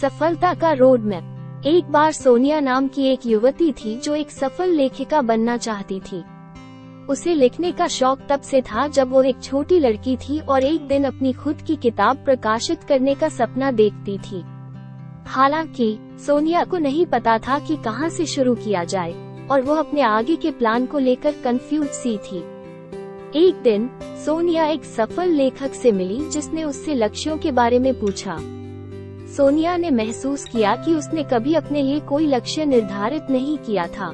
सफलता का road map एक बार सोनिया नाम की एक युवती थी जो एक सफल लेखिका बनना चाहती थी। उसे लिखने का शौक तब से था जब वो एक छोटी लड़की थी और एक दिन अपनी खुद की किताब प्रकाशित करने का सपना देखती थी। हालाँकि, सोनिया को नहीं पता था कि कहाँ से शुरू किया जाए, और वो अपने आगे के प्लान को लेकर कंफ्यूज सी थी। एक दिन, सोनिया एक सफल लेखक से मिली जिसने उससे लक्ष्यों के बारे में पूछा। सोनिया ने महसूस किया कि उसने कभी अपने लिए कोई लक्ष्य निर्धारित नहीं किया था।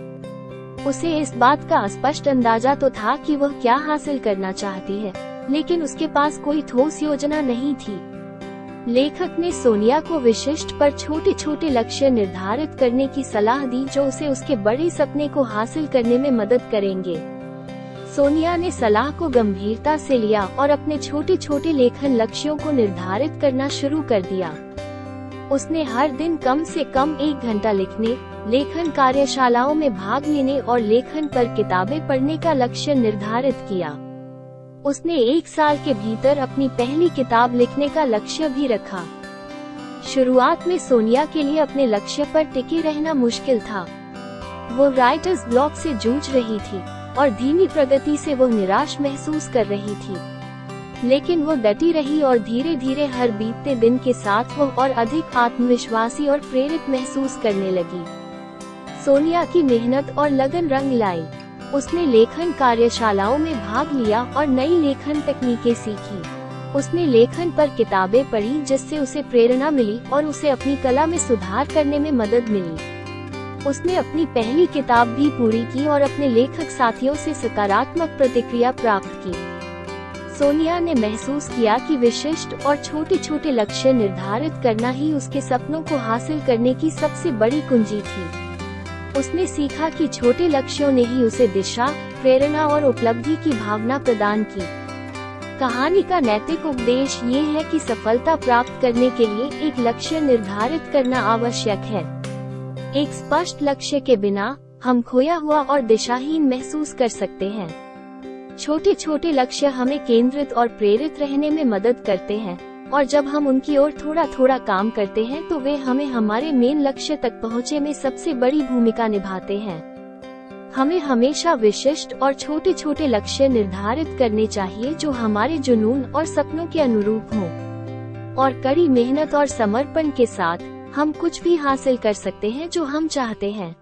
उसे इस बात का स्पष्ट अंदाज़ा तो था कि वह क्या हासिल करना चाहती है, लेकिन उसके पास कोई ठोस योजना नहीं थी। लेखक ने सोनिया को विशिष्ट पर छोटे छोटे लक्ष्य निर्धारित करने की सलाह दी जो उसे उसके बड़े सपने को हासिल करने में मदद करेंगे। सोनिया ने सलाह को गंभीरता से लिया और अपने छोटे छोटे लेखन लक्ष्यों को निर्धारित करना शुरू कर दिया। उसने हर दिन कम से कम एक घंटा लिखने, लेखन कार्यशालाओं में भाग लेने और लेखन पर किताबें पढ़ने का लक्ष्य निर्धारित किया। उसने एक साल के भीतर अपनी पहली किताब लिखने का लक्ष्य भी रखा। शुरुआत में सोनिया के लिए अपने लक्ष्य पर टिके रहना मुश्किल था। वो राइटर्स ब्लॉक से जूझ रही थी और धीमी प्रगति से वो निराश महसूस कर रही थी। लेकिन वो डटी रही और धीरे धीरे हर बीतते दिन के साथ वो और अधिक आत्मविश्वासी और प्रेरित महसूस करने लगी। सोनिया की मेहनत और लगन रंग लाई। उसने लेखन कार्यशालाओं में भाग लिया और नई लेखन तकनीकें सीखी। उसने लेखन पर किताबें पढ़ी जिससे उसे प्रेरणा मिली और उसे अपनी कला में सुधार करने में मदद मिली। उसने अपनी पहली किताब भी पूरी की और अपने लेखक साथियों से सकारात्मक प्रतिक्रिया प्राप्त की। सोनिया ने महसूस किया कि विशिष्ट और छोटे छोटे लक्ष्य निर्धारित करना ही उसके सपनों को हासिल करने की सबसे बड़ी कुंजी थी। उसने सीखा कि छोटे लक्ष्यों ने ही उसे दिशा, प्रेरणा और उपलब्धि की भावना प्रदान की। कहानी का नैतिक उपदेश ये है कि सफलता प्राप्त करने के लिए एक लक्ष्य निर्धारित करना आवश्यक है। एक स्पष्ट लक्ष्य के बिना हम खोया हुआ और दिशाहीन महसूस कर सकते हैं। छोटे छोटे लक्ष्य हमें केंद्रित और प्रेरित रहने में मदद करते हैं, और जब हम उनकी ओर थोड़ा थोड़ा काम करते हैं तो वे हमें हमारे मेन लक्ष्य तक पहुँचे में सबसे बड़ी भूमिका निभाते हैं। हमें हमेशा विशिष्ट और छोटे छोटे लक्ष्य निर्धारित करने चाहिए जो हमारे जुनून और सपनों के अनुरूप हों। और कड़ी मेहनत और समर्पण के साथ, हम कुछ भी हासिल कर सकते हैं जो हम चाहते हैं।